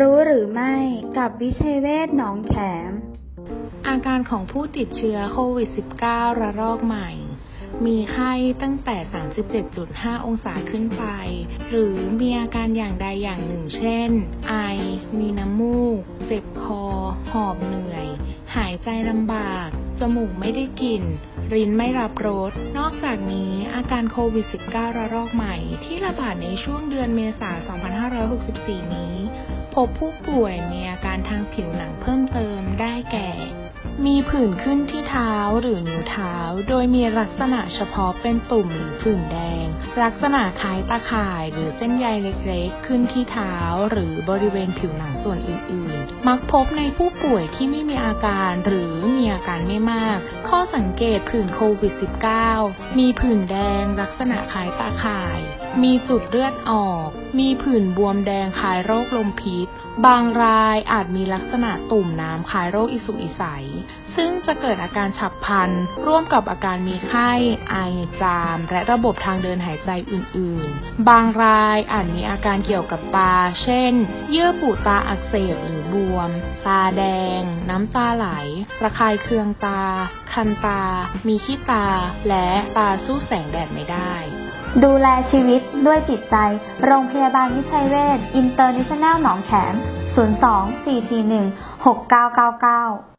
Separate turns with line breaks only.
รู้หรือไม่กับวิชัยเวชหนองแขม
อาการของผู้ติดเชื้อโควิด -19 ระลอกใหม่ มีไข้ตั้งแต่ 37.5 องศาขึ้นไป หรือมีอาการอย่างใดอย่างหนึ่ง เช่น ไอ มีน้ำมูก เจ็บคอ หอบเหนื่อย หายใจลำบาก จมูกไม่ได้กลิ่นรินไม่รับรส นอกจาก การโควิด -19 ระลอกใหม่ที่ระบาดในช่วงเดือนเมษายน 2564 นี้ พบผู้ป่วยมีอาการทางผิวหนังเพิ่มเติมได้แก่ มีผื่นขึ้นที่เท้าหรือนิ้วเท้า โดยมีลักษณะเฉพาะเป็นตุ่มหรือผื่นแดง ลักษณะคล้ายตาข่ายหรือเส้นใยเล็กๆ ขึ้นที่เท้าหรือบริเวณผิวหนังส่วนอื่นๆ มักพบในผู้ป่วยที่ไม่มีอาการหรือมีอาการไม่มาก ข้อสังเกตผื่นโควิด -19 มีผื่นแดงลักษณะคล้ายตาข่าย มีจุดเลือดออก มีผื่นบวมแดงคล้ายโรคลมพิษ บางรายอาจมีลักษณะตุ่มน้ำคล้ายโรคอิสุกอิสัย ซึ่งจะเกิดอาการฉับพลัน ร่วมกับอาการมีไข้ ไอ จาม และระบบทางเดินหายใจอื่น ๆ บางรายอาจมีอาการเกี่ยวกับตา เช่น เยื่อบุตาอักเสบหรือบวม ตาแดง น้ำตาไหล ระคายเคืองตา คันตา มีขี้ตา และตาสู้แสงแดดไม่ได้
ดูแลชีวิตด้วยจิตใจ โรงพยาบาลวิชัยเวชอินเตอร์เนชั่นแนลหนองแขม 02 441 6999